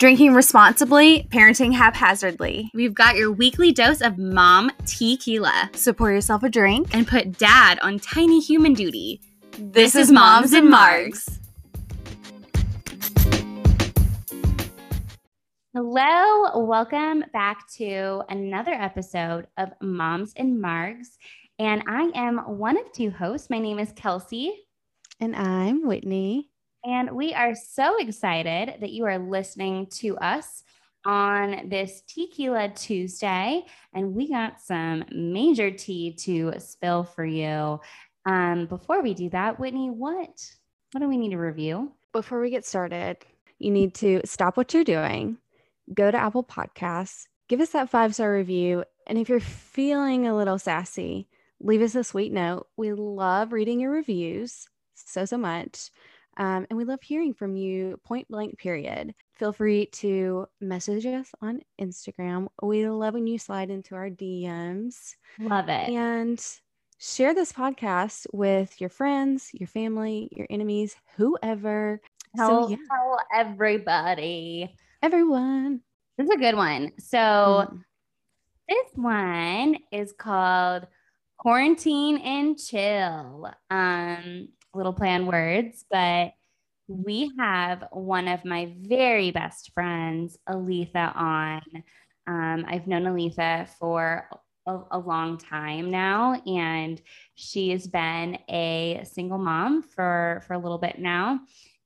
Drinking responsibly, parenting haphazardly. We've got your weekly dose of mom tequila. So pour yourself a drink and put dad on tiny human duty. This, this is Moms and Margs. Hello, welcome back to another episode of Moms and Margs. And I am one of two hosts. My name is Kelsey. And I'm Whitney. And we are so excited that you are listening to us on this Tequila Tuesday. And we got some major tea to spill for you. Um, before we do that, Whitney, what what do we need to review? Before we get started, you need to stop what you're doing, go to Apple Podcasts, give us that five star review. And if you're feeling a little sassy, leave us a sweet note. We love reading your reviews so, so much. Um, and we love hearing from you point blank, period. Feel free to message us on Instagram. We love when you slide into our DMs. Love it. And share this podcast with your friends, your family, your enemies, whoever. Tell, so, yeah. tell everybody. Everyone. This is a good one. So, mm. this one is called Quarantine and Chill. Um, little plan words, but we have one of my very best friends, Aletha, on. Um, I've known Aletha for a, a, long time now, and she has been a single mom for, for a little bit now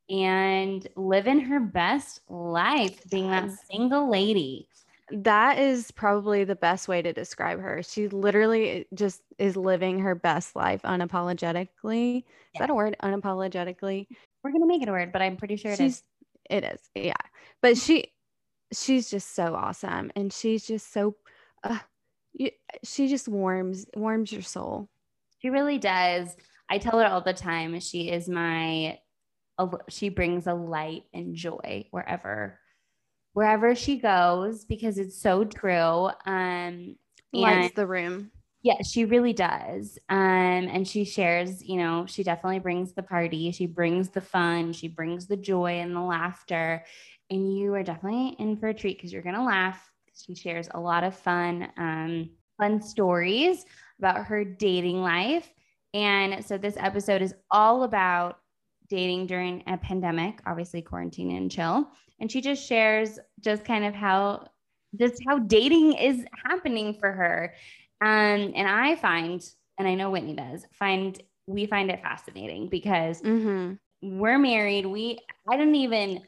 and living her best life, being that single lady. That is probably the best way to describe her. She literally just is living her best life unapologetically. Is that a word? Unapologetically. We're gonna make it a word, but I'm pretty sure it she's, is. It is, yeah. But she, she's just so awesome, and she's just so, uh, you, she just warms warms your soul. She really does. I tell her all the time. She is my, she brings a light and joy wherever wherever she goes because it's so true. Um, Lights the room. Yeah, she really does. Um, and she shares, you know, she definitely brings the party. She brings the fun. She brings the joy and the laughter. And you are definitely in for a treat because you're gonna laugh. She shares a lot of fun, um, fun stories about her dating life. And so this episode is all about dating during a pandemic, obviously quarantine and chill. And she just shares just kind of how just how dating is happening for her. Um, and I find, and I know Whitney does, find we find it fascinating because mm-hmm. we're married. We I don't even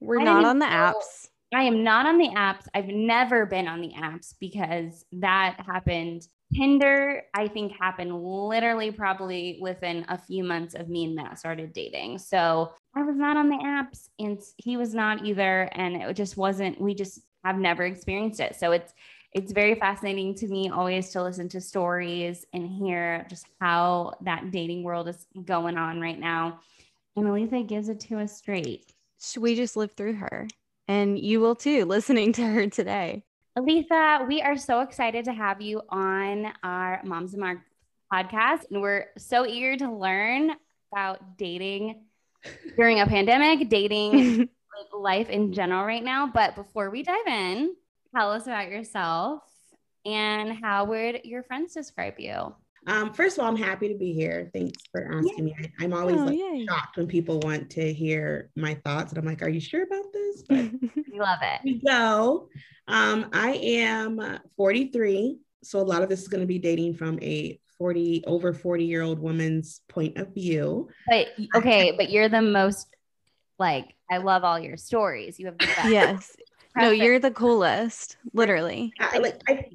we're I not on the know, apps. I am not on the apps. I've never been on the apps because that happened Tinder, I think, happened literally probably within a few months of me and Matt started dating. So I was not on the apps and he was not either. And it just wasn't, we just have never experienced it. So it's, it's very fascinating to me always to listen to stories and hear just how that dating world is going on right now. And Aletha gives it to us straight. We just lived through her, and you will too, listening to her today. Aletha, we are so excited to have you on our Moms and Marg podcast. And we're so eager to learn about dating during a pandemic, dating life in general right now. But before we dive in, tell us about yourself and how would your friends describe you? Um, first of all, I'm happy to be here. Thanks for asking me. I, am always oh, like, shocked when people want to hear my thoughts, and I'm like, "Are you sure about this?" But we love it. We go. Um, I am 43, so a lot of this is going to be dating from a 40 over 40 year old woman's point of view. But okay, but you're the most like I love all your stories. You have the best. Yes. no, you're the coolest, literally. I, like I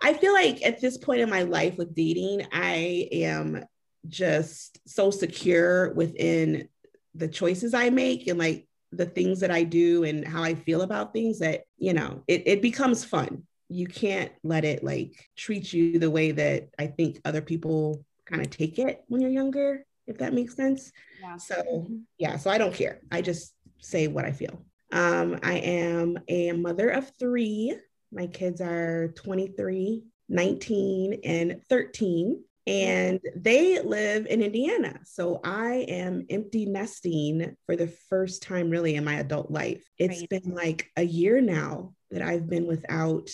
I feel like at this point in my life with dating, I am just so secure within the choices I make and like the things that I do and how I feel about things that, you know, it, it becomes fun. You can't let it like treat you the way that I think other people kind of take it when you're younger, if that makes sense. Yeah. So, mm-hmm. yeah, so I don't care. I just say what I feel. Um, I am a mother of three. My kids are 23, 19, and 13. and they live in Indiana. So I am empty nesting for the first time really in my adult life. It's Great. been like a year now that I've been without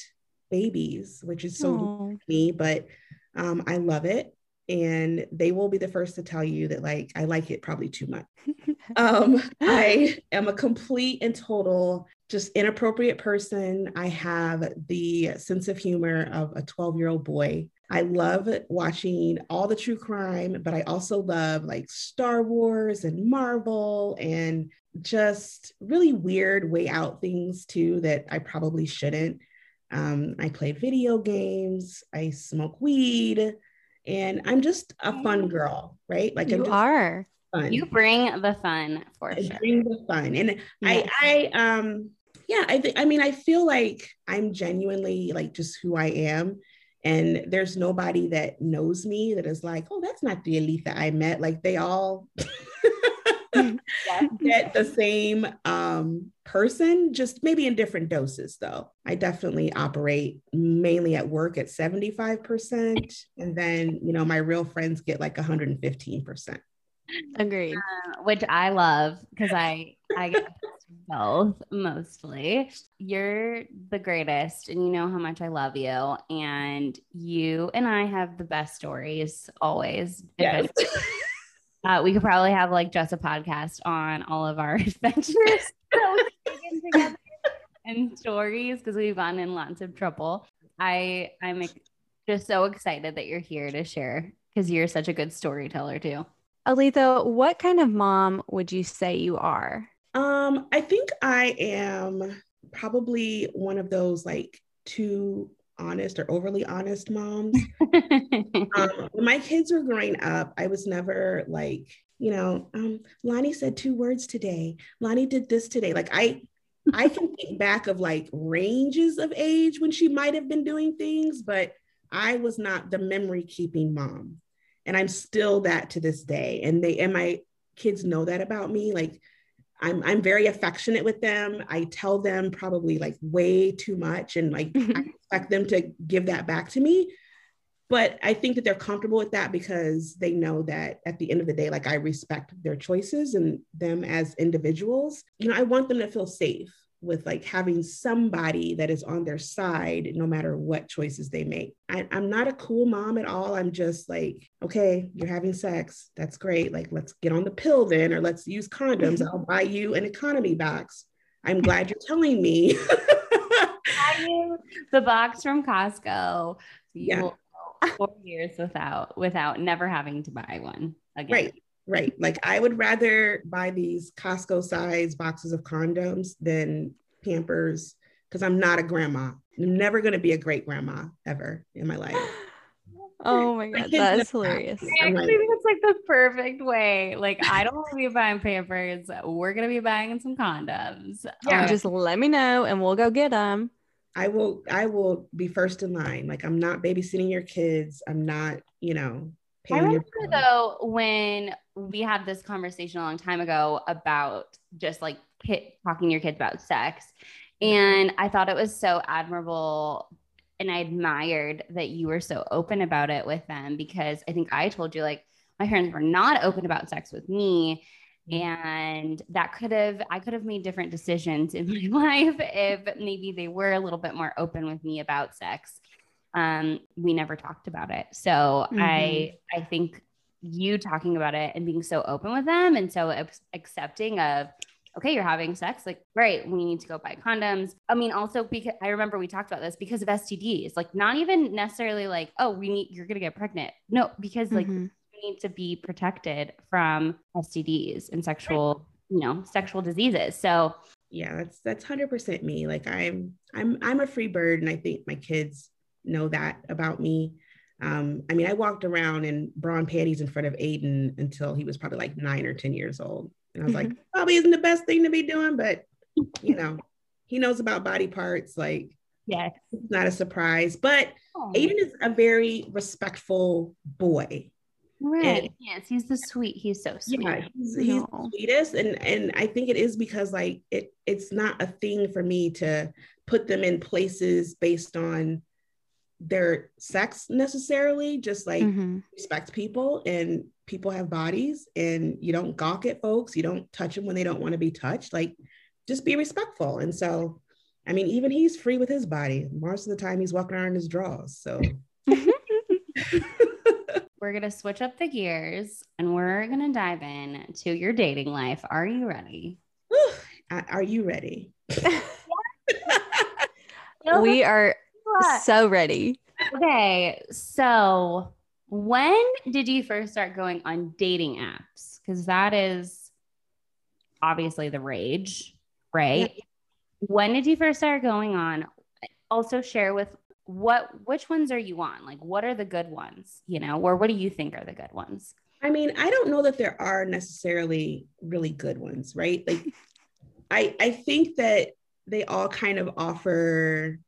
babies, which is so me, but um, I love it. And they will be the first to tell you that like I like it probably too much. Um, I am a complete and total just inappropriate person. I have the sense of humor of a 12 year old boy. I love watching all the true crime, but I also love like Star Wars and Marvel and just really weird way out things too that I probably shouldn't. Um, I play video games, I smoke weed, and I'm just a fun girl, right? Like I'm you just are. fun. You bring the fun for I sure. bring the fun. And Yes. I I um yeah, I think I mean I feel like I'm genuinely like just who I am. And there's nobody that knows me that is like, oh, that's not the Aletha I met. Like they all Yes. get the same um, person, just maybe in different doses, though. I definitely operate mainly at work at 75%. And then, you know, my real friends get like 115%. Agreed. Uh, which I love because I I get both mostly. You're the greatest, and you know how much I love you. And you and I have the best stories always. Yes. Uh, we could probably have like just a podcast on all of our adventures that we've taken together and stories because we've gotten in lots of trouble. I I'm ex- just so excited that you're here to share because you're such a good storyteller too. Aletha, what kind of mom would you say you are? Um, I think I am probably one of those like too honest or overly honest moms. um, when my kids were growing up, I was never like, you know, um, Lonnie said two words today. Lonnie did this today. Like I, I can think back of like ranges of age when she might have been doing things, but I was not the memory keeping mom, and I'm still that to this day. And they and my kids know that about me. Like I'm I'm very affectionate with them. I tell them probably like way too much, and like mm-hmm. I expect them to give that back to me but I think that they're comfortable with that because they know that at the end of the day, like I respect their choices and them as individuals. You know, I want them to feel safe with like having somebody that is on their side no matter what choices they make. I, I'm not a cool mom at all. I'm just like, okay, you're having sex. That's great. Like, let's get on the pill then, or let's use condoms. I'll buy you an economy box. I'm glad you're telling me. the box from Costco. You Yeah. will go four years without without never having to buy one again. Right. Right. Like I would rather buy these Costco size boxes of condoms than Pampers because I'm not a grandma. I'm never going to be a great grandma ever in my life. Oh my My god, that's hilarious. I actually think it's like the perfect way. Like I don't want to be buying Pampers. We're gonna be buying some condoms. Yeah. Um, Just let me know and we'll go get them. I will I will be first in line. Like I'm not babysitting your kids. I'm not, you know, I remember though when we had this conversation a long time ago about just like kid, talking to your kids about sex. And I thought it was so admirable and I admired that you were so open about it with them because I think I told you like my parents were not open about sex with me mm. and that could have I could have made different decisions in my life if maybe they were a little bit more open with me about sex um, we never talked about it. So I I think you talking about it and being so open with them and so accepting of okay, you're having sex, like right we need to go buy condoms. I mean, also because I remember we talked about this because of STDs, like not even necessarily like oh we need you're gonna get pregnant. No, because like Mhm. you need to be protected from STDs and sexual you know sexual diseases. So yeah that's that's 100% me like i'm i'm i'm a free bird and i think my kids know that about me. Um i mean i walked around in bra and panties in front of aiden until he was probably like nine or ten years old. And i was like probably isn't the best thing to be doing but you know he knows about body parts like yeah, it's not a surprise. But aiden is a very respectful boy. Right. Yes, he's the sweet. He's so sweet. yeah he's, he's the sweetest. And and i think it is because like it it's not a thing for me to put them in places based on their sex necessarily, just like Mhm. respect people and people have bodies and you don't gawk at folks, you don't touch them when they don't want to be touched. Like just be respectful. And so I mean, even he's free with his body. Most of the time he's walking around in his drawers. So We're going to switch up the gears and we're going to dive in to your dating life. Are you ready? Are you ready? we are so ready. Okay, so when did you first start going on dating apps? Because that is obviously the rage, right? When did you first start going on? Also, share with what which ones are you on? Like, what are the good ones? You know, or what do you think are the good ones? I mean, I don't know that there are necessarily really good ones, right? Like I I think that they all kind of offer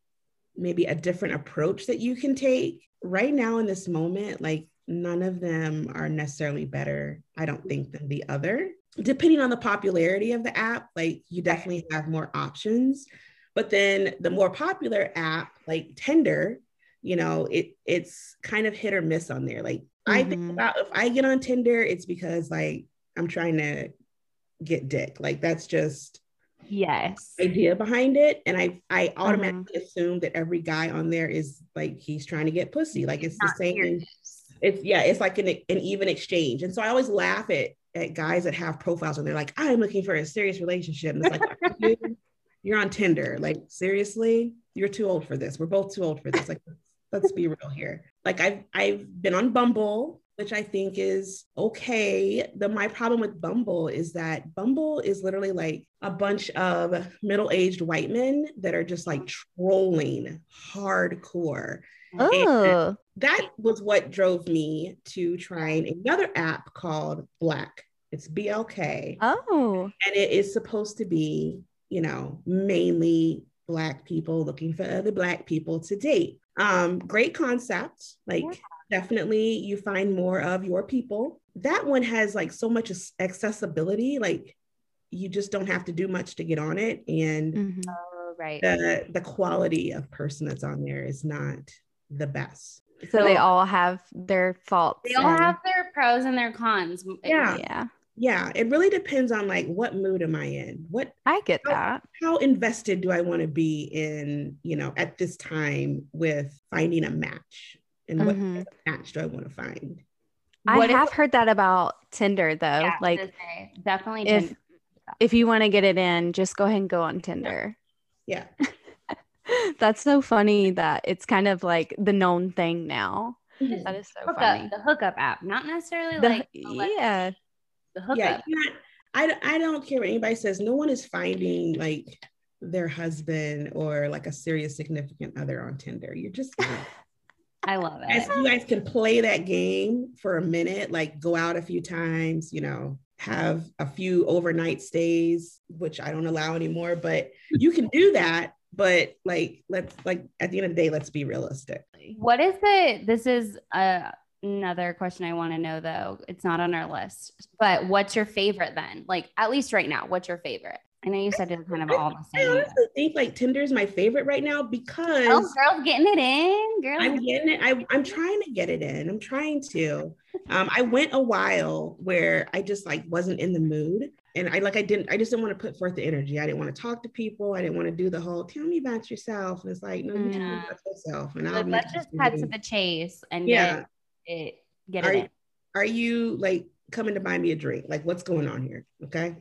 maybe a different approach that you can take. Right now in this moment, like none of them are necessarily better, I don't think, than the other. Depending on the popularity of the app, like you definitely have more options. But then the more popular app, like Tinder, you know, it it's kind of hit or miss on there. Like I think Mhm. about if I get on Tinder, it's because like I'm trying to get dick. Like that's just Yes. idea behind it. And I I automatically mm-hmm. assume that every guy on there is like he's trying to get pussy. Like it's the same. serious. It's yeah, it's like an, an even exchange. And so I always laugh at at guys that have profiles and they're like, I'm looking for a serious relationship. And it's like, you're on Tinder. Like, seriously, you're too old for this. We're both too old for this. Like, let's be real here. Like I've I've been on Bumble, which I think is okay. The my problem with Bumble is that Bumble is literally like a bunch of middle-aged white men that are just like trolling hardcore. Oh, That was what drove me to trying another app called Black. It's BLK oh, and it is supposed to be, you know, mainly black people looking for other black people to date. Um, great concept. Like definitely you find more of your people. That one has like so much accessibility, like you just don't have to do much to get on it. And Mhm. Oh, right. the the quality of person that's on there is not the best. So they all have their faults. They all and- have their pros and their cons. Yeah. Yeah, Yeah, it really depends on like what mood am I in? What I get Oh, that. how invested do I want to be in, you know, at this time with finding a match? And what Mhm. type of match do I want to find? I What if- have heard that about Tinder though. Yeah, like say, definitely. if Tinder. if you want to get it in, just go ahead and go on Tinder. Yeah. That's so funny that it's kind of like the known thing now. Mhm. That is so hookup, funny. the hookup app, not necessarily The- like yeah, the hookup. Yeah. can't- I, I don't care what anybody says. No one is finding like their husband or like a serious significant other on Tinder. You're just I love it. you guys can play that game for a minute, like go out a few times, you know, have a few overnight stays, which I don't allow anymore, but you can do that. But like, let's like at the end of the day, let's be realistic. What is the? This is uh, another question I want to know though. It's not on our list, but what's your favorite then? Like at least right now, what's your favorite? I know you said it's kind of all the I same. but- honestly think like Tinder is my favorite right now because Oh, girls getting it in, girls. I'm getting it. I, I'm trying to get it in. I'm trying to. Um, I went a while where I just like wasn't in the mood, and I like I didn't. I just didn't want to put forth the energy. I didn't want to talk to people. I didn't want to do the whole "tell me about yourself." And it's like, no, you tell me about yourself, and I'll Like, let's just cut to the chase and Yeah. get it. Get Are it in. are you like coming to buy me a drink? Like, what's going on here? Okay.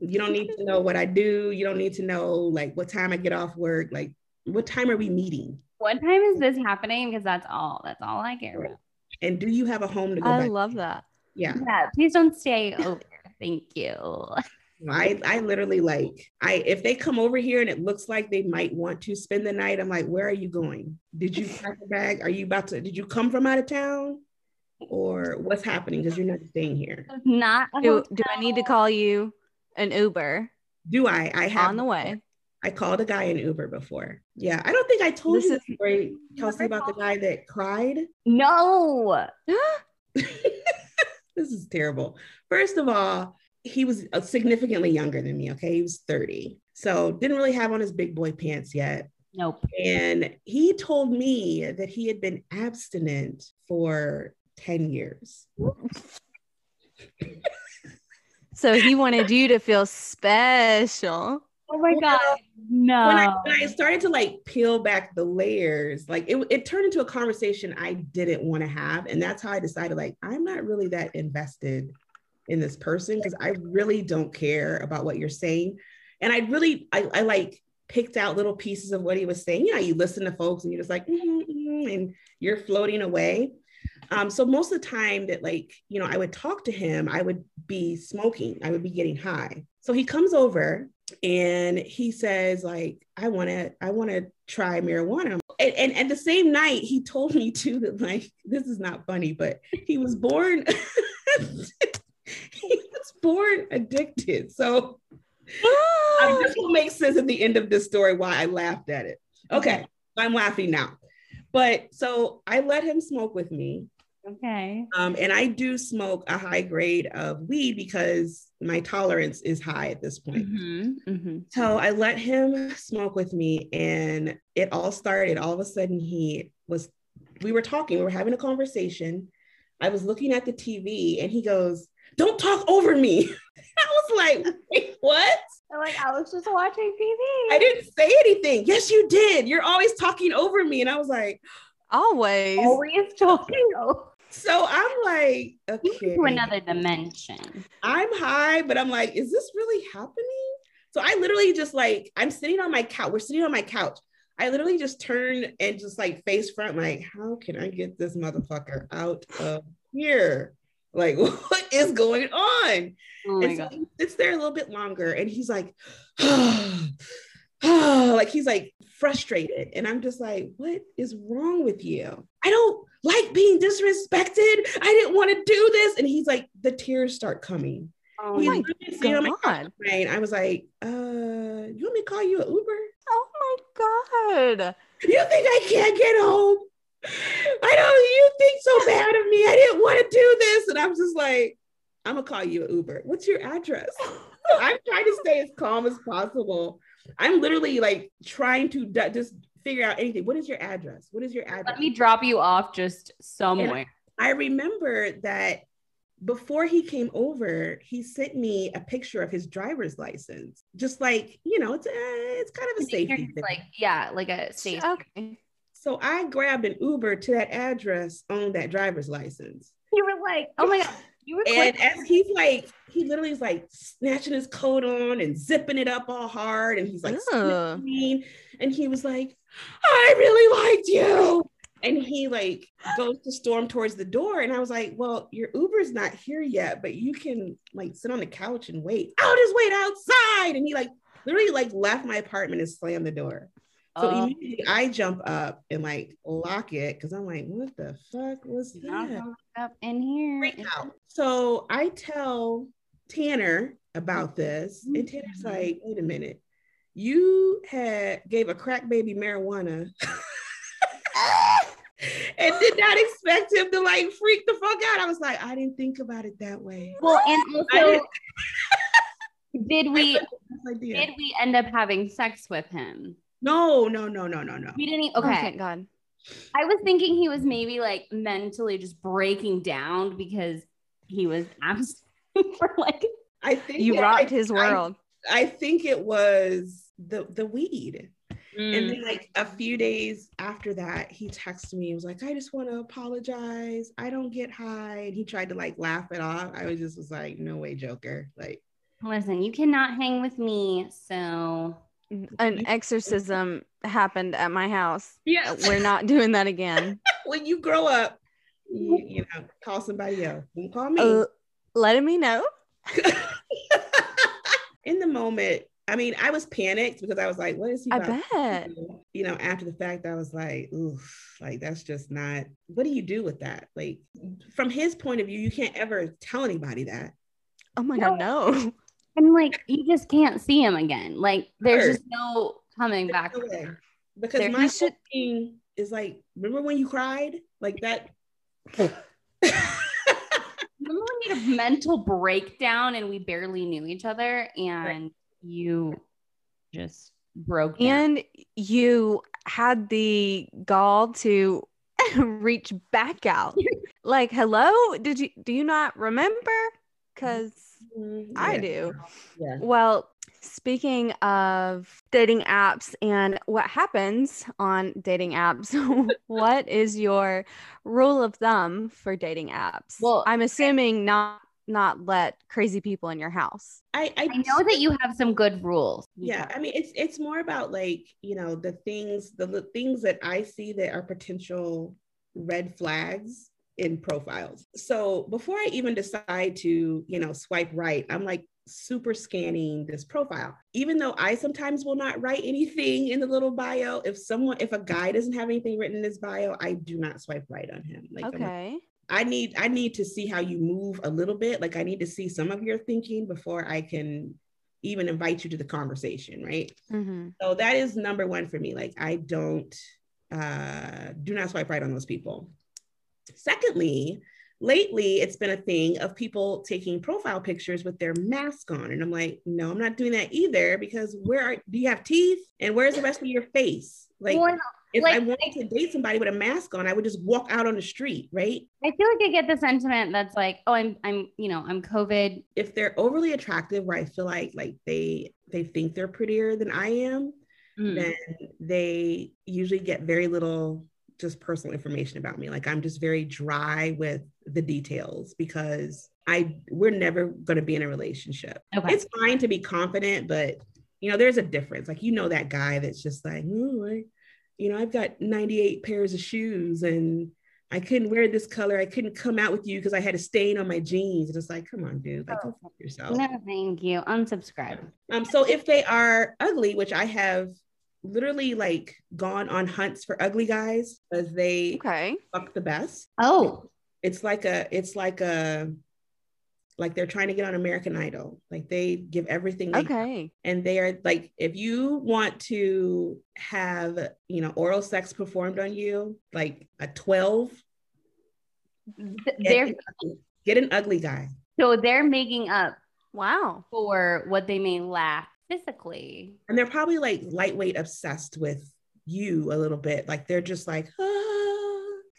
You don't need to know what I do. You don't need to know like what time I get off work. Like, what time are we meeting? What time is this happening? Because that's all. That's all I care about. And do you have a home to go I back? love that. yeah. Yeah, please don't stay over. Thank you. I, I literally like I if they come over here and it looks like they might want to spend the night, I'm like, where are you going? Did you pack a bag? Are you about to did you come from out of town? Or what's happening? Because you're not staying here. Not Do, do I need to call you an Uber Do I? I have on the way? I called a guy in Uber before. Yeah. I don't think I told This you is- the story, Kelsey, about the guy that cried. No. this is terrible. First of all, he was uh, significantly younger than me. Okay. He was 30. So didn't really have on his big boy pants yet. Nope. And he told me that he had been abstinent for 10 years. So he wanted you to feel special. Oh my god. No. When I, when I started to like peel back the layers, like it, it turned into a conversation I didn't want to have. And that's how I decided, like, I'm not really that invested in this person because I really don't care about what you're saying. And I really, I, I like picked out little pieces of what he was saying. You know, you listen to folks and you're just like, "Mhm, mhm," and you're floating away. Um, so most of the time that like, you know, I would talk to him, I would be smoking, I would be getting high. So he comes over and he says, like, I want to, I want to try marijuana. And, and, and the same night he told me too that like, this is not funny, but he was born, he was born addicted. So I mean, this will make sense at the end of this story why I laughed at it. Okay, I'm laughing now. But so I let him smoke with me. okay. Um, and I do smoke a high grade of weed because my tolerance is high at this point. Mhm, mhm. So I let him smoke with me, and it all started. All of a sudden, he was, we were talking, we were having a conversation. I was looking at the TV, and he goes, Don't talk over me. I was like, Wait, what? I'm like, I was just watching TV. I didn't say anything. Yes, you did. You're always talking over me. And I was like, Always. always talking over So I'm like, okay. to another dimension. I'm high, but I'm like, is this really happening? So I literally just like, I'm sitting on my couch. We're sitting on my couch. I literally just turn and just like face front, like, how can I get this motherfucker out of here? Like, what is going on? Oh and so god. he sits there a little bit longer and he's like, "Oh, like he's like frustrated. And I'm just like, what is wrong with you? I don't like being disrespected. I didn't want to do this. And he's like, the tears start coming. Oh He's my on my God. I was like, uh, you want me to call you an Uber? Oh my God. You think I can't get home? I don't, you think so bad of me. I didn't want to do this. And I'm just like, I'm gonna call you an Uber. What's your address? I'm trying to stay as calm as possible. I'm literally like trying to d- just figure out anything. What is your address? What is your address? Let me drop you off just somewhere. I remember that before he came over, he sent me a picture of his driver's license. Just like, you know, it's uh, it's kind of a You're safety thing. like, yeah, like a safe. Okay. So I grabbed an Uber to that address on that driver's license. You were like, oh my god, you were And quick. as he's like, he literally is like snatching his coat on and zipping it up all hard. And he's like, sniffing. and he was like, I really liked you. And he like goes to storm towards the door. And I was like, Well, your Uber's not here yet, but you can like sit on the couch and wait. I'll just wait outside. And he like literally like left my apartment and slammed the door. So Oh. immediately I jump up and like lock it because I'm like, what the fuck was that? up in here. freak out. So I tell Tanner about this, and Tanner's Mhm. like, wait a minute, you had gave a crack baby marijuana and did not expect him to like freak the fuck out. I was like, I didn't think about it that way. Well, and also, didn't- we did we end up having sex with him? No, no, no, no, no, no. We didn't. e- Oh, Okay, thank God. I was thinking he was maybe like mentally just breaking down because he was absent for like. I think You that- rocked I- his I- world. I think it was the the weed. Mm. And then like a few days after that, he texted me. He was like, I just want to apologize. I don't get high. And he tried to like laugh it off. I was just was like, no way, Joker. Like, Listen, you cannot hang with me, so An exorcism happened at my house. yeah, We're not doing that again. when you grow up, you, you know, call somebody else. Don't call me. Uh, letting me know. In the moment, I mean, I was panicked because I was like, what is he I about to bet. You know, after the fact, I was like, oof, like that's just not what do you do with that? Like from his point of view, you can't ever tell anybody that. Oh my God, no. And like you just can't see him again. Like there's Sure. just no coming back. No from way. it. Because There- my he should- thing is like, remember when you cried? Like that. Remember when you had a mental breakdown and we barely knew each other and you just broke down. And you had the gall to reach back out. like, hello, did you do you not remember? Cuz Mm, I yeah. do. Yeah. Well, speaking of dating apps and what happens on dating apps, what is your rule of thumb for dating apps? Well, I'm assuming not not let crazy people in your house. I, I, I know that you have some good rules. yeah i mean it's it's more about like you know the things the, the things that i see that are potential red flags in profiles so before i even decide to you know swipe right i'm like super scanning this profile even though i sometimes will not write anything in the little bio if someone if a guy doesn't have anything written in his bio i do not swipe right on him like Okay. I need I need to see how you move a little bit. Like I need to see some of your thinking before I can even invite you to the conversation, right? hmm So that is number one for me. Like I don't uh do not swipe right on those people. Secondly, lately it's been a thing of people taking profile pictures with their mask on. And I'm like, no, I'm not doing that either because where are do you have teeth? And where's the rest of your face? Like Well, if I wanted to date somebody with a mask on, I would just walk out on the street, right? I feel like I get the sentiment that's like, oh, I'm, I'm, you know, I'm COVID. if they're overly attractive where i feel like like they they think they're prettier than i am Mm. then they usually get very little just personal information about me like i'm just very dry with the details because i we're never going to be in a relationship Okay. it's fine to be confident but you know there's a difference like you know that guy that's just like oh, I, you know i've got 98 pairs of shoes and I couldn't wear this color. I couldn't come out with you because I had a stain on my jeans. And it's like, come on, dude, like go fuck yourself. no, thank you. Unsubscribe. Um, so if they are ugly, which I have literally like gone on hunts for ugly guys because they Okay. fuck the best. Oh, It's like a, it's like a, like they're trying to get on American Idol. Like they give everything they Okay. and they are like if you want to have you know oral sex performed on you like a twelve, they're an ugly- get an ugly guy so they're making up Wow. for what they may lack physically. and they're probably like lightweight obsessed with you a little bit like they're just like ah.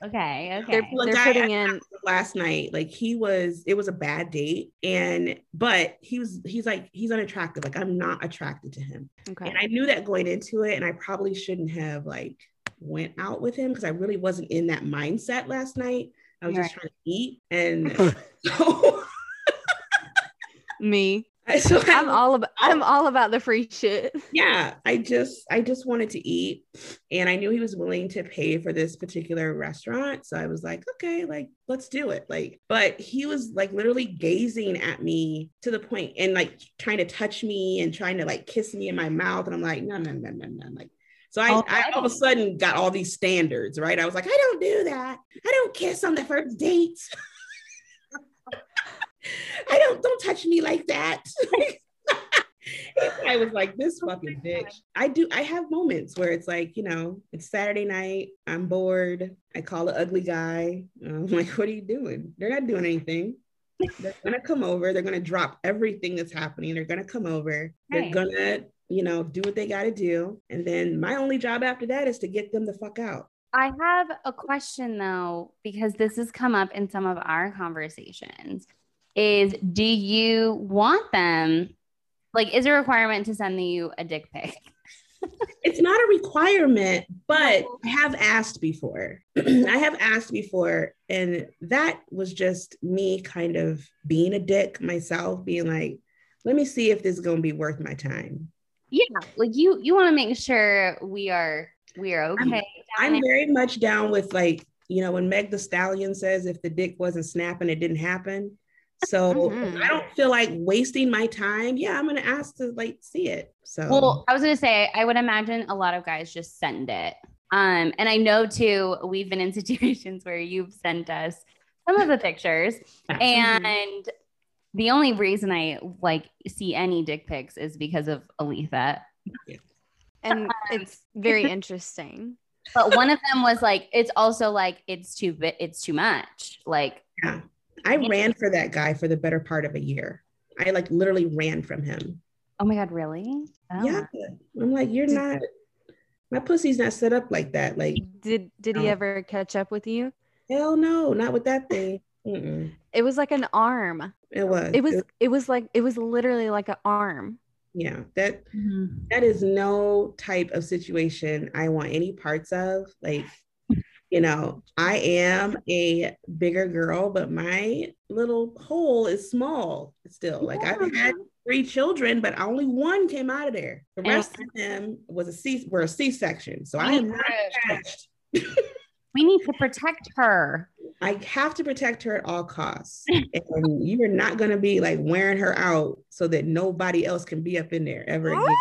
Okay. They're, Okay. They're putting I- in last night like he was it was a bad date and but he was he's like he's unattractive like i'm not attracted to him okay. and i knew that going into it and i probably shouldn't have like went out with him because i really wasn't in that mindset last night i was just Right. trying to eat and so, Me. so I, I'm all about I'm all about the free shit. yeah i just i just wanted to eat and i knew he was willing to pay for this particular restaurant so i was like okay like let's do it like but he was like literally gazing at me to the point and like trying to touch me and trying to like kiss me in my mouth and i'm like no no no no no like so I, oh, I all of a sudden got all these standards, right? I was like, I don't do that. I don't kiss on the first date. I don't don't touch me like that. I was like, this oh fucking bitch. I do. I have moments where it's like, you know, it's Saturday night. I'm bored. I call an ugly guy. I'm like, what are you doing? They're not doing anything. They're gonna come over. They're gonna drop everything that's happening. They're gonna come over. They're gonna, you know, do what they gotta do. And then my only job after that is to get them the fuck out. I have a question though, because this has come up in some of our conversations. Is do you want them? Like, is a requirement to send you a dick pic? It's not a requirement, but I have asked before. I have asked before, and that was just me kind of being a dick myself, being like, let me see if this is gonna be worth my time. Yeah, like you you want to make sure we are we are okay. down I'm very much down with like, you know, when Meg the Stallion says if the dick wasn't snapping, it didn't happen. So Mhm. I don't feel like wasting my time. Yeah, I'm gonna ask to like see it. So Well, I was gonna say, I would imagine a lot of guys just send it. Um, and I know too, we've been in situations where you've sent us some of the pictures, and the only reason I like see any dick pics is because of Aletha. And it's very interesting. But one of them was like, it's also like it's too bit, it's too much. Like, I ran for that guy for the better part of a year. I like literally ran from him. Oh my god, really? Oh. Yeah. I'm like, you're not my pussy's not set up like that. Like, Did did he ever catch up with you? hell no, not with that thing. Mm-mm. It was like an arm. It was. It was it was like it was literally like an arm. yeah. That Mhm. that is no type of situation I want any parts of. Like, you know, I am a bigger girl, but my little hole is small still. Like I've had three children, but only one came out of there. The And- rest of them was a C were a C-section. So I oh am not attached. We need to protect her. I have to protect her at all costs. and you're not gonna be like wearing her out so that nobody else can be up in there ever again.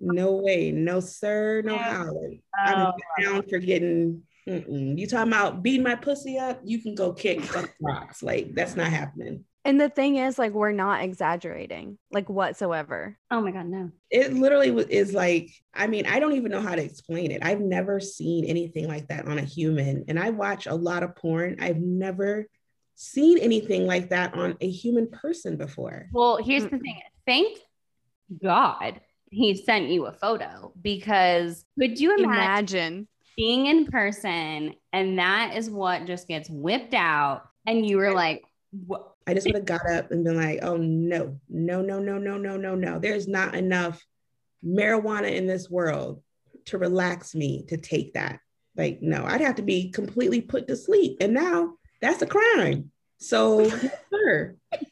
No way, no sir, no how. Like, I'm Oh. down for getting. Mm-mm. You talking about beating my pussy up? You can go kick some rocks. Like that's not happening. And the thing is, like, we're not exaggerating, like whatsoever. Oh my god, no. It literally is like. I mean, I don't even know how to explain it. I've never seen anything like that on a human, and I watch a lot of porn. I've never seen anything like that on a human person before. Well, here's the thing. Thank God he sent you a photo because could you imagine Imagine. Being in person and that is what just gets whipped out and you were like, what? I just would have got up and been like, oh no, no, no, no, no, no, no, no. There's not enough marijuana in this world to relax me to take that. Like, no, I'd have to be completely put to sleep. And now that's a crime. So, sure.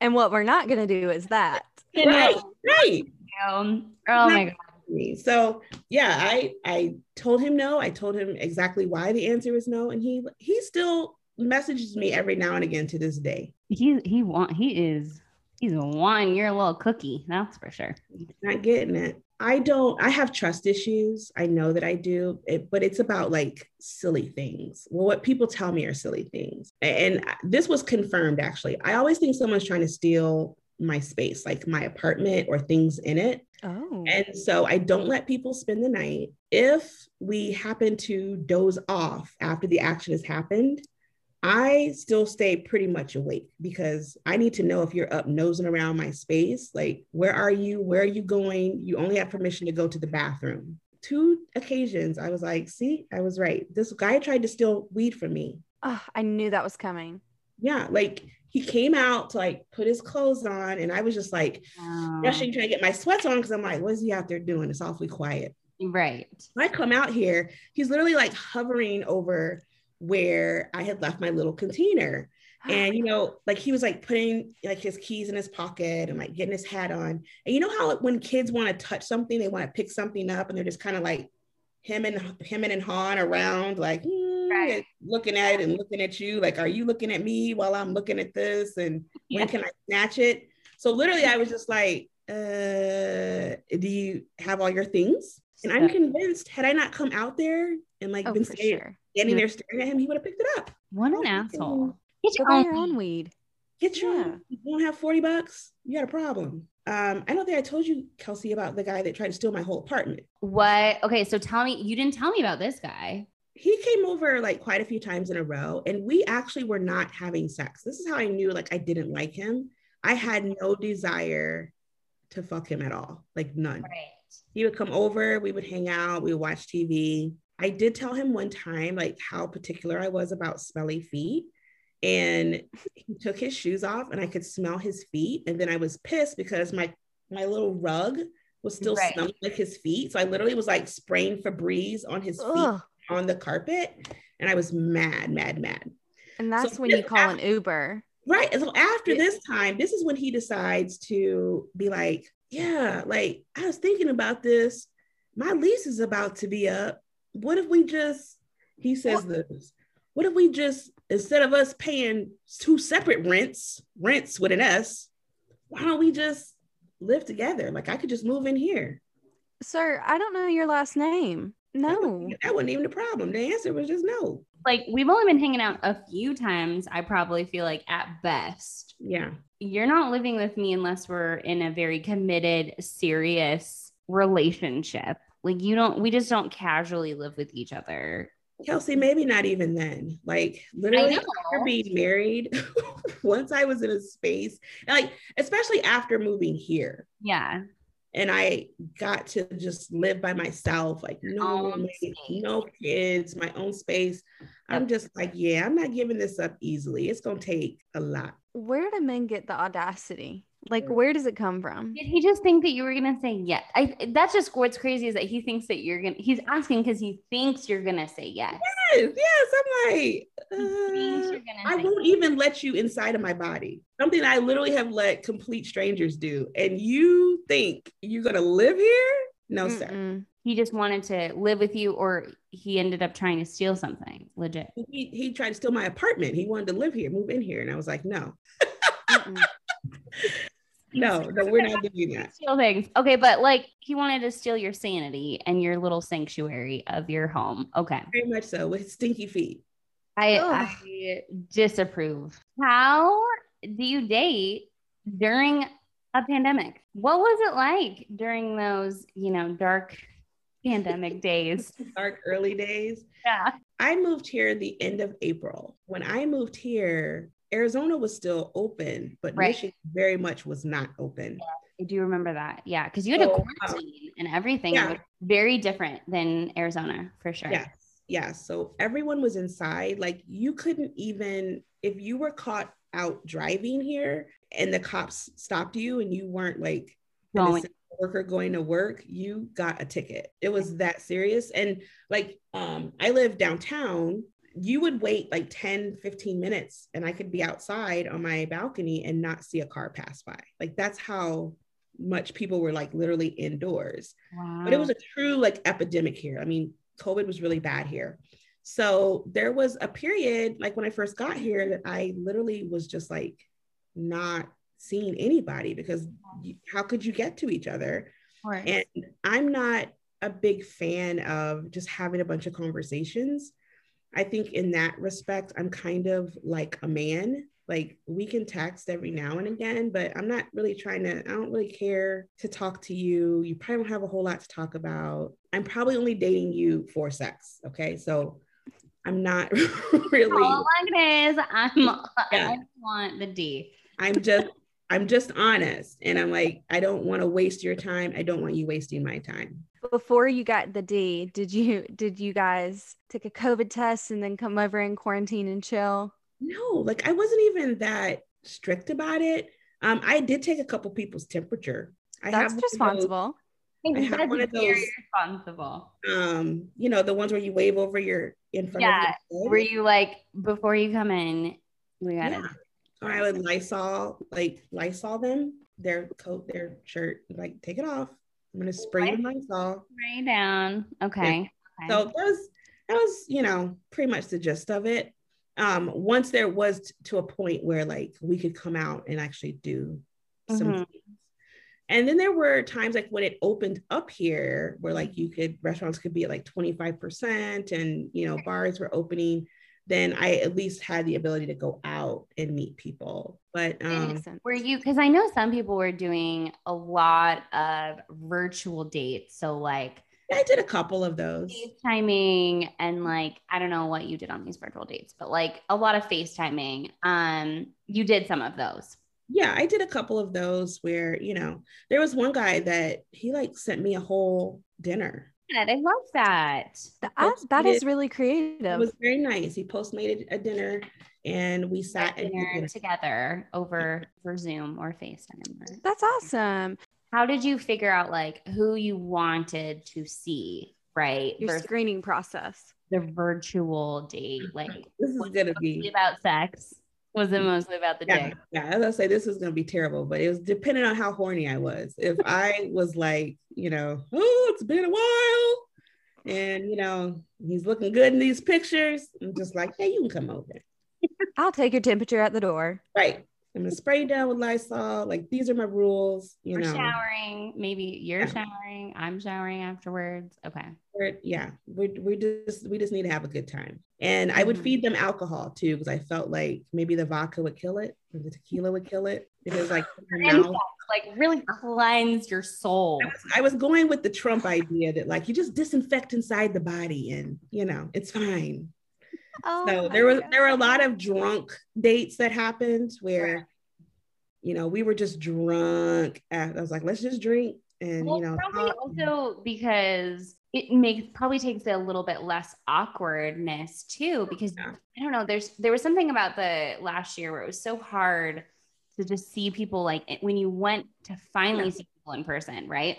And what we're not gonna do is that. right, right. Um, oh my God. Me. So yeah, I I told him no. I told him exactly why the answer was no, and he he still messages me every now and again to this day. He, he want, he is, he's wanting your little cookie. That's for sure. Not getting it. I don't. I have trust issues. I know that I do, it, but it's about like silly things. Well, what people tell me are silly things, and this was confirmed actually. I always think someone's trying to steal my space, like my apartment or things in it. Oh. And so I don't let people spend the night. If we happen to doze off after the action has happened, I still stay pretty much awake because I need to know if you're up nosing around my space. Like, where are you? Where are you going? You only have permission to go to the bathroom. Two occasions, I was like, see, I was right. This guy tried to steal weed from me. Oh, I knew that was coming. Yeah, like he came out to like put his clothes on, and I was just like Um, rushing, trying to get my sweats on because I'm like, what is he out there doing? It's awfully quiet. right. When I come out here, he's literally like hovering over where I had left my little container. And you know, like he was like putting like his keys in his pocket and like getting his hat on. And you know how when kids want to touch something, they want to pick something up and they're just kind of like him and him and hawing around, like hmm, Right. looking at it and looking at you. Like, are you looking at me while I'm looking at this? And when can I snatch it? So literally, I was just like, uh, do you have all your things? And I'm convinced, had I not come out there and like Oh, been for staying, sure. standing Yeah. there staring at him, he would have picked it up. What an asshole. Get your own your own weed. weed. Get your Yeah. you don't have 40 bucks, you got a problem. Um, I don't think I told you, Kelsey, about the guy that tried to steal my whole apartment. What? Okay, so tell me, you didn't tell me about this guy. He came over like quite a few times in a row, and we actually were not having sex. This is how I knew like I didn't like him. I had no desire to fuck him at all, like none. Right. he would come over, we would hang out, we would watch TV. I did tell him one time like how particular I was about smelly feet. And he took his shoes off and I could smell his feet. And then I was pissed because my my little rug was still Right. smelling like his feet. So I literally was like spraying Febreze on his feet Ugh. On the carpet. And I was mad, mad, mad. And that's So when you call an Uber. Right. And so after this time, this is when he decides to be like, yeah, like I was thinking about this. My lease is about to be up. What if we just, he says this, what if we just, instead of us paying two separate rents, rents with an S, why don't we just live together? Like I could just move in here. Sir, I don't know your last name. No. That wasn't even the problem. The answer was just no. Like, we've only been hanging out a few times, I probably feel like at best. Yeah. You're not living with me unless we're in a very committed, serious relationship. Like, you don't, we just don't casually live with each other Kelsey, maybe not even then. Like literally after being married, once I was in a space, like especially after moving here. Yeah. And I got to just live by myself, like no no kids, my own space. I'm just like, yeah, I'm not giving this up easily. It's gonna take a lot. Where do men get the audacity? Like, where does it come from? Did he just think that you were gonna say yes? I that's just what's crazy is that he thinks that you're gonna. He's asking because he thinks you're gonna say yes. Yes, yes. I'm like, uh, I won't yes. even let you inside of my body. Something I literally have let complete strangers do, and you think you're gonna live here? No, Mm-mm. sir. He just wanted to live with you, or he ended up trying to steal something. Legit. He he tried to steal my apartment. He wanted to live here, move in here, and I was like, no. no, no, we're not doing that. Steal things. Okay, but like he wanted to steal your sanity and your little sanctuary of your home. Okay. Very much so with stinky feet. I, I disapprove. How do you date during a pandemic? What was it like during those, you know, dark pandemic days? Dark early days. Yeah. I moved here the end of April. When I moved here, Arizona was still open, but right. Michigan very much was not open. Yeah, I do remember that. Yeah, because you had so, a um, quarantine um, and everything. Yeah. very different than Arizona for sure. Yes. Yeah. So everyone was inside. Like you couldn't even, if you were caught out driving here and the cops stopped you and you weren't like going worker going to work, you got a ticket. It was that serious. And like um I live downtown you would wait like 10 15 minutes and i could be outside on my balcony and not see a car pass by. Like that's how much people were like literally indoors. Wow. but it was a true like epidemic here. I mean covid was really bad here. So there was a period like when i first got here that i literally was just like not seeing anybody because how could you get to each other? And i'm not a big fan of just having a bunch of conversations I think in that respect, I'm kind of like a man. Like we can text every now and again, but I'm not really trying to, I don't really care to talk to you. You probably don't have a whole lot to talk about. I'm probably only dating you for sex. Okay. So I'm not really. All it is, I'm, yeah. I want the D. I'm just, I'm just honest. And I'm like, I don't want to waste your time. I don't want you wasting my time before you got the D, did you did you guys take a COVID test and then come over and quarantine and chill? No, like I wasn't even that strict about it. Um, I did take a couple people's temperature. I That's responsible. I have one of those, responsible. Um, you know, the ones where you wave over your in front yeah, of Were you like before you come in, we got yeah. Or I would Lysol, like Lysol them, their coat, their shirt, like take it off. I'm gonna spray the Lysol. Spray down. Okay. Yeah. okay. So that was that was you know pretty much the gist of it. Um, once there was t- to a point where like we could come out and actually do some mm-hmm. things. And then there were times like when it opened up here where like you could restaurants could be at like 25% and you know bars were opening then I at least had the ability to go out and meet people. But um, were you, because I know some people were doing a lot of virtual dates. So, like, I did a couple of those. FaceTiming and like I don't know what you did on these virtual dates, but like a lot of FaceTiming. Um, you did some of those. Yeah, I did a couple of those where, you know, there was one guy that he like sent me a whole dinner I love that. That, that is really creative. It was very nice. He post postmated a dinner and we sat dinner together over for Zoom or FaceTime. That's awesome. How did you figure out like who you wanted to see, right? Your Versus screening process. The virtual date. Like this is gonna be about sex. Was it mostly about the yeah, Yeah, as I say, this was gonna be terrible, but it was depending on how horny I was. If I was like, you know, oh, it's been a while, and you know, he's looking good in these pictures, I'm just like, hey, you can come over. I'll take your temperature at the door. Right. I'm gonna spray down with Lysol. Like these are my rules. You We're know, showering. Maybe you're Yeah. showering. I'm showering afterwards. Okay. We're- yeah, we we just we just need to have a good time. And I would Mhm. feed them alcohol too because I felt like maybe the vodka would kill it, or the tequila would kill it because like mouth- Like really cleanse your soul. I was, I was going with the Trump idea that like you just disinfect inside the body and you know it's fine. Oh so there were God. there were a lot of drunk dates that happened where you know we were just drunk. At, I was like, let's just drink and Well, you know probably also because it makes probably takes a little bit less awkwardness too. Because Yeah. I don't know, there's there was something about the last year where it was so hard to just see people like when you went to finally Yeah. see people in person, right?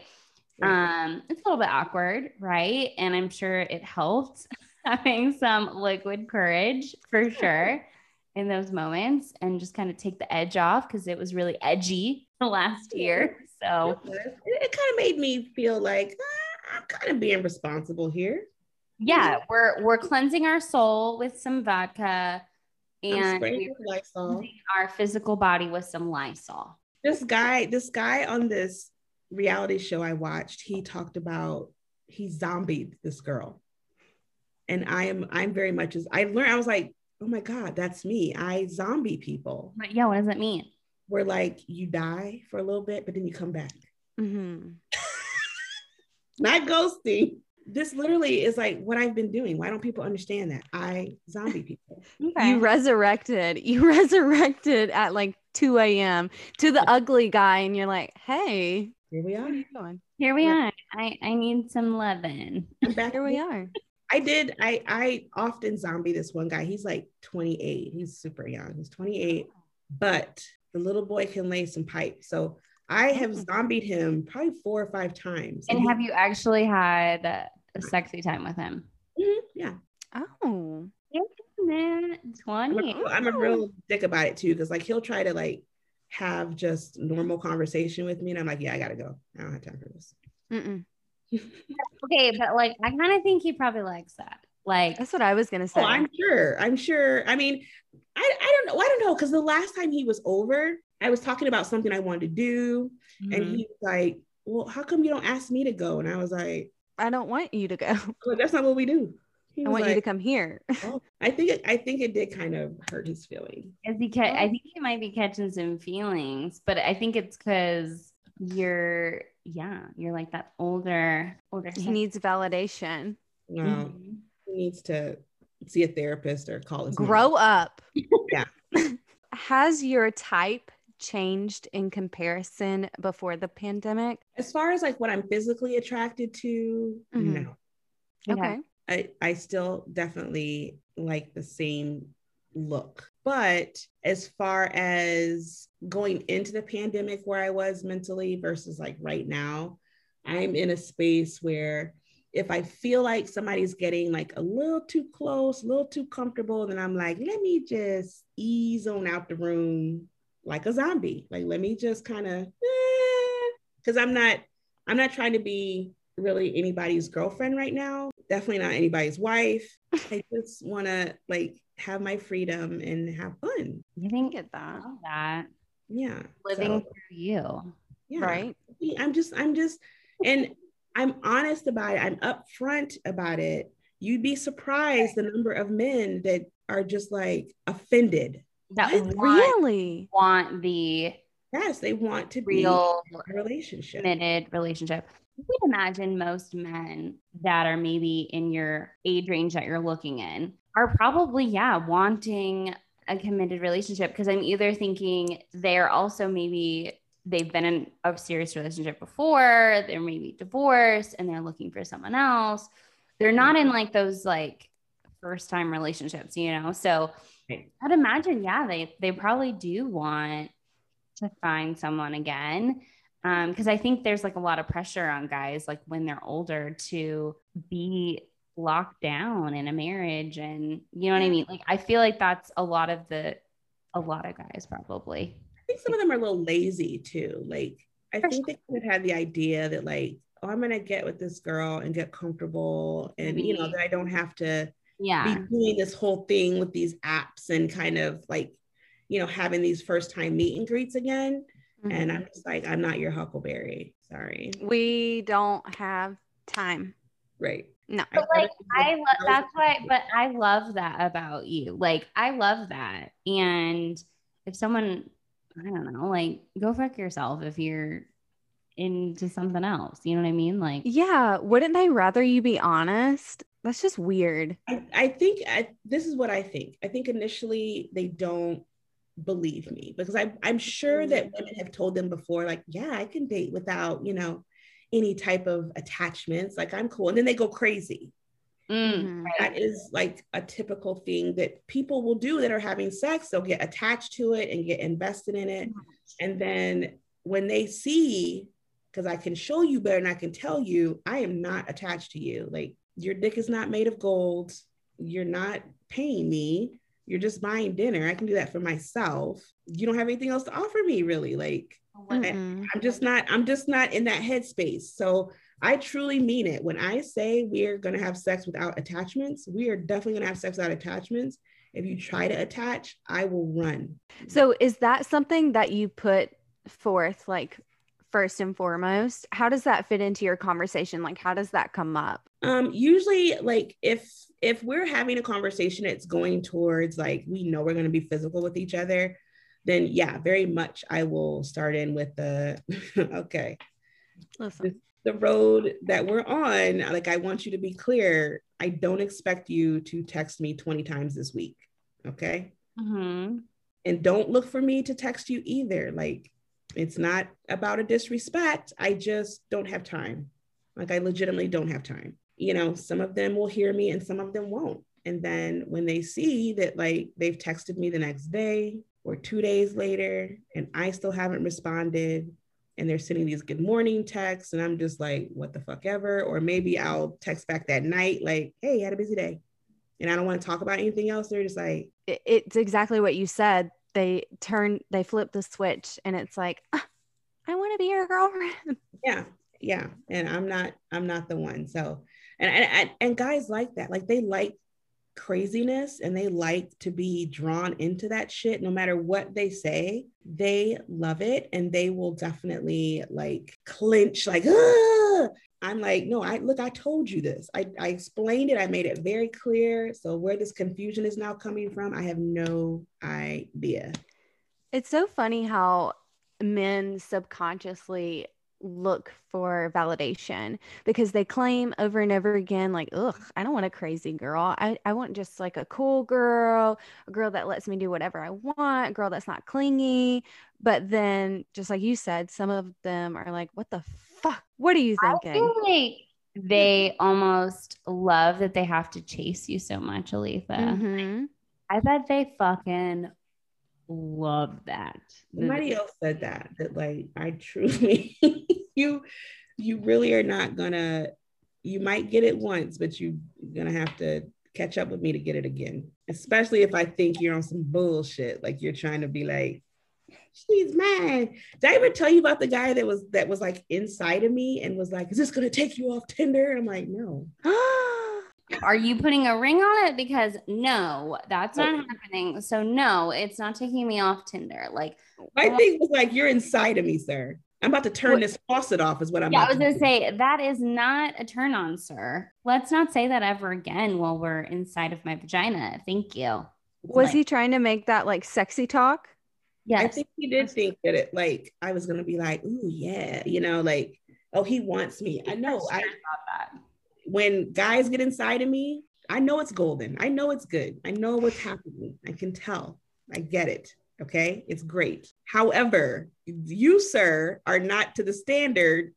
Right. Um, it's a little bit awkward, right? And I'm sure it helped having some liquid courage for sure in those moments and just kind of take the edge off because it was really edgy the last year. So it, it kind of made me feel like "Ah, I'm kind of being responsible here. yeah, we're we're cleansing our soul with some vodka and spraying we're with Lysol. our physical body with some Lysol. This guy, this guy on this reality show I watched, he talked about he zombied this girl. And I am I'm very much as I learned, I was like, oh my God, that's me. I zombie people. But yeah, what does that mean? Where like you die for a little bit, but then you come back. Mhm. Not ghosting. This literally is like what I've been doing. Why don't people understand that? I zombie people. Okay. You resurrected. You resurrected at like 2 a.m. to the ugly guy, and you're like, hey, Here we are. are you doing? Here we are. I, I need some lovin'. I'm back. Here we are. I did. I I often zombie this one guy. He's like 28. He's super young. He's 28, but the little boy can lay some pipe. So I have Oh. zombied him probably four or five times. And he- have you actually had a sexy time with him? Mhm, yeah. Oh, Man, I'm 20. a, I'm a real dick about it too, because like he'll try to like have just normal conversation with me, and I'm like, yeah, I gotta go. I don't have time for this. Mm-mm. Okay, but like I kind of think he probably likes that. Like that's what I was gonna say. Oh, I'm sure. I'm sure. I mean, I, I don't know. I don't know. Cause the last time he was over, I was talking about something I wanted to do. And mhm. he was like, Well, how come you don't ask me to go? And I was like, I don't want you to go. well, that's not what we do. He I was want you to come here. "Oh." I think it, I think it did kind of hurt his feelings. Is he ca- I think he might be catching some feelings, but I think it's because you're yeah, you're like that older older. He needs validation. No, Mhm. he needs to see a therapist or call his mom. Grow up. Yeah. Has your type changed in comparison before the pandemic? As far as like what I'm physically attracted to, Mhm. no. Okay. Okay. I, I still definitely like the same look. But as far as going into the pandemic where I was mentally versus like right now, I'm in a space where if I feel like somebody's getting like a little too close, a little too comfortable, then I'm like, let me just ease on out the room like a zombie. Like, let me just kind of, eh, because I'm not, I'm not trying to be really anybody's girlfriend right now. Definitely not anybody's wife. I just want to like have my freedom and have fun. You I think get that. that Yeah. living So, through you. yeah. Right. I'm just, I'm just, and I'm honest about it. I'm upfront about it. You'd be surprised the number of men that are just like offended. That What? want, Really? want the Yes, they want to real be a relationship. committed relationship. I would imagine most men that are maybe in your age range that you're looking in are probably, yeah, wanting a committed relationship because I'm either thinking they're also maybe they've been in a serious relationship before, they're maybe divorced and they're looking for someone else. They're not in like those like first time relationships, you know? So Right. I'd imagine, yeah, they they probably do want to find someone again um because i think there's like a lot of pressure on guys like when they're older to be locked down in a marriage and you know what i mean like i feel like that's a lot of the a lot of guys probably I think some of them are a little lazy too. Like, I For think they kind of had the idea that like, oh, I'm gonna get with this girl and get comfortable, and you know that I don't have to yeah be doing this whole thing with these apps and kind of like, you know, having these first time meet and greets again. Mm-hmm. And I'm just like, I'm not your huckleberry. Sorry. we don't have time. Right. No. But like I love that's why but I love that about you. Like I love that. And if someone I don't know, like go fuck yourself if you're into something else. You know what I mean? Like Yeah. Wouldn't they rather you be honest? That's just weird. I, I think I, this is what I think. I think initially they don't believe me because I, I'm sure that women have told them before, like, yeah, I can date without, you know, any type of attachments. Like, I'm cool. And then they go crazy. mm, Mhm. That is like a typical thing that people will do that are having sex. They'll get attached to it and get invested in it. And then when they see, because I can show you better and I can tell you, I am not attached to you. Like your dick is not made of gold. You're not paying me. You're just buying dinner. I can do that for myself. You don't have anything else to offer me, really. Like Mm-mm. I'm just not, I'm just not in that headspace. So I truly mean it. When I say we're gonna have sex without attachments, we are definitely gonna have sex without attachments. If you try to attach, I will run. So is that something that you put forth like first and foremost? How does that fit into your conversation? Like how does that come up? Um, usually like if if we're having a conversation, it's going towards like we know we're gonna be physical with each other, then yeah, very much I will start in with the okay, Listen. the road that we're on, like I want you to be clear. I don't expect you to text me 20 times this week. Okay. mhm. And don't look for me to text you either. Like it's not about a disrespect. I just don't have time. Like I legitimately don't have time. You know, some of them will hear me and some of them won't. And then when they see that like they've texted me the next day or two days later and I still haven't responded and they're sending these good morning texts and I'm just like, what the fuck ever. Or maybe I'll text back that night, like, hey, had a busy day. And I don't want to talk about anything else. They're just like, it's exactly what you said. They turn they flip the switch and it's like "Ah, I want to be your girlfriend. yeah yeah and i'm not i'm not the one so and and, and guys like that like they like craziness and they like to be drawn into that shit no matter what they say they love it and they will definitely like clinch like i'm like no i look i told you this. I, I explained it. I made it very clear. So where this confusion is now coming from i have no idea. It's so funny how men subconsciously look for validation because they claim over and over again, like, ugh, I don't want a crazy girl. I, I want just like a cool girl, a girl that lets me do whatever I want, a girl that's not clingy. But then, just like you said, some of them are like, what the fuck? What are you I thinking? feel like they almost love that they have to chase you so much, Aletha. Mhm. I bet they fucking love that. Somebody else said that that like I truly you you really are not gonna you might get it once, but you're gonna have to catch up with me to get it again. Especially if I think you're on some bullshit, like you're trying to be like, she's mad. Did I ever tell you about the guy that was that was like inside of me and was like, is this gonna take you off Tinder? I'm like, no. Are you putting a ring on it? Because no, that's not Okay. happening. So no, it's not taking me off Tinder. Like, My oh. thing was like, you're inside of me, sir. I'm about to turn What- this faucet off, is what I'm yeah, I was to gonna do. say that is not a turn on, sir. Let's not say that ever again while we're inside of my vagina. Thank you. Was Like, he trying to make that like sexy talk? Yes. I think he did think that it like I was gonna be like, ooh, yeah, you know, like, oh, he wants me. I know. I thought that. When guys get inside of me, I know it's golden. I know it's good. I know what's happening. I can tell. I get it. Okay. It's great. However, you, sir, are not to the standard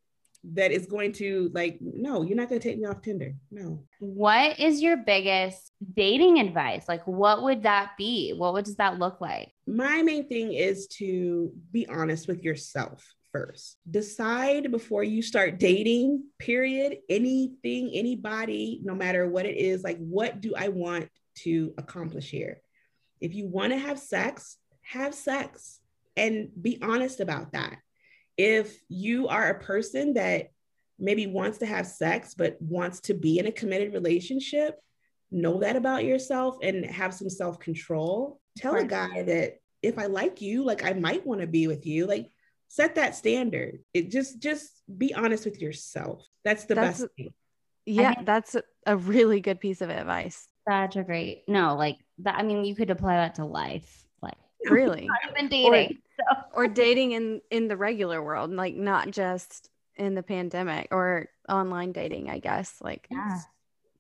that is going to like, no, you're not going to take me off Tinder. No. What is your biggest dating advice? Like, what would that be? What would, does that look like? My main thing is to be honest with yourself first. Decide before you start dating, period. Anything, anybody, no matter what it is, like, what do I want to accomplish here? If you want to have sex, have sex and be honest about that. If you are a person that maybe wants to have sex, but wants to be in a committed relationship, know that about yourself and have some self control. Tell a guy that if I like you, like I might want to be with you. Like set that standard. It just just be honest with yourself. That's the That's- best thing. Yeah, think- that's a- a really good piece of advice. Such a great no, like that. I mean, you could apply that to life, like Really. not even dating. so. or dating in in the regular world, like not just in the pandemic or online dating, I guess. Like Yeah.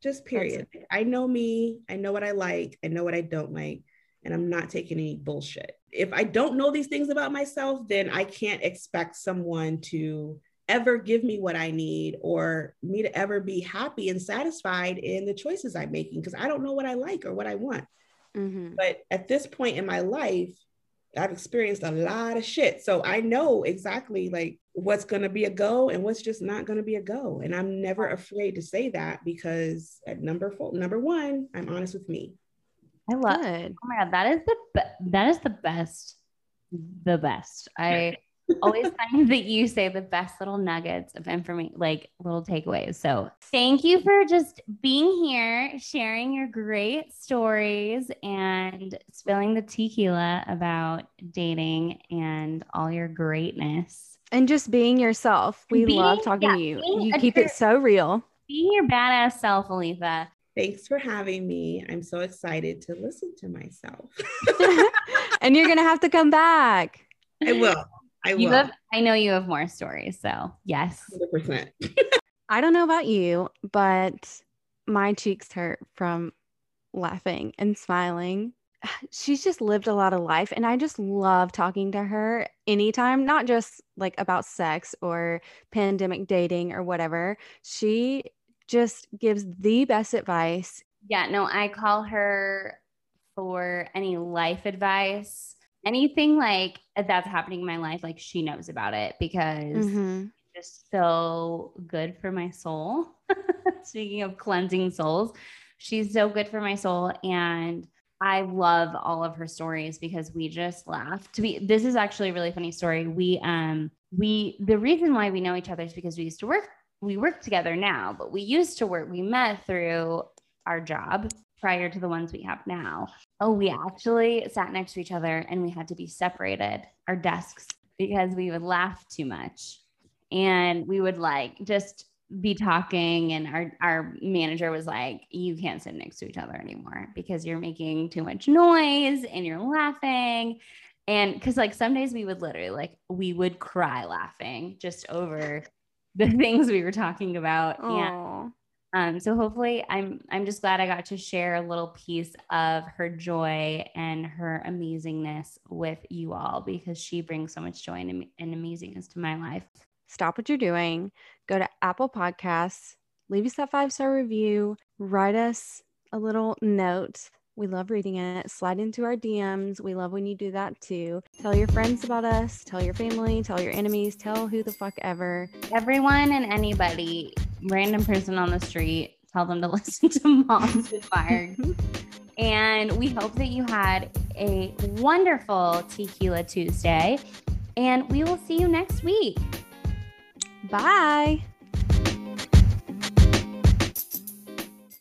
Just period. I know me. I know what I like. I know what I don't like. And I'm not taking any bullshit. If I don't know these things about myself, then I can't expect someone to ever give me what I need or me to ever be happy and satisfied in the choices I'm making because I don't know what I like or what I want. mhm. But at this point in my life, I've experienced a lot of shit. So I know exactly like what's going to be a go and what's just not going to be a go. And I'm never afraid to say that because at number four, number one, I'm honest with me. I love. good. Oh my god, that is the be- that is the best, the best. I always find that you say the best little nuggets of information, like little takeaways. So thank you for just being here, sharing your great stories, and spilling the tequila about dating and all your greatness. And just being yourself. We Being- love talking yeah, to you. You keep true- it so real. Be your badass self, Aletha. Thanks for having me. I'm so excited to listen to myself. and you're gonna have to come back. I will. I will. have, I know you have more stories. So yes. 100%. I don't know about you, but my cheeks hurt from laughing and smiling. She's just lived a lot of life, and I just love talking to her anytime, not just like about sex or pandemic dating or whatever. She just gives the best advice. Yeah, no, I call her for any life advice, anything like that's happening in my life. Like she knows about it because Mhm. it's just so good for my soul. Speaking of cleansing souls, she's so good for my soul. And I love all of her stories because we just laugh. To be this is actually a really funny story. We um we the reason why we know each other is because we used to work we work together now, but we used to work, we met through our job prior to the ones we have now. Oh, we actually sat next to each other and we had to be separated, our desks, because we would laugh too much. And we would like just be talking and our our manager was like you can't sit next to each other anymore because you're making too much noise and you're laughing and because like some days we would literally like we would cry laughing just over the things we were talking about and Aw. um, so hopefully I'm I'm just glad I got to share a little piece of her joy and her amazingness with you all because she brings so much joy and, and amazingness to my life. Stop what you're doing. Go to Apple Podcasts, leave us that five star review, write us a little note. We love reading it. Slide into our DMs. We love when you do that too. Tell your friends about us. Tell your family. Tell your enemies. Tell who the fuck ever. Everyone and anybody, random person on the street, tell them to listen to Moms Admired. and we hope that you had a wonderful Tequila Tuesday. And we will see you next week. Bye.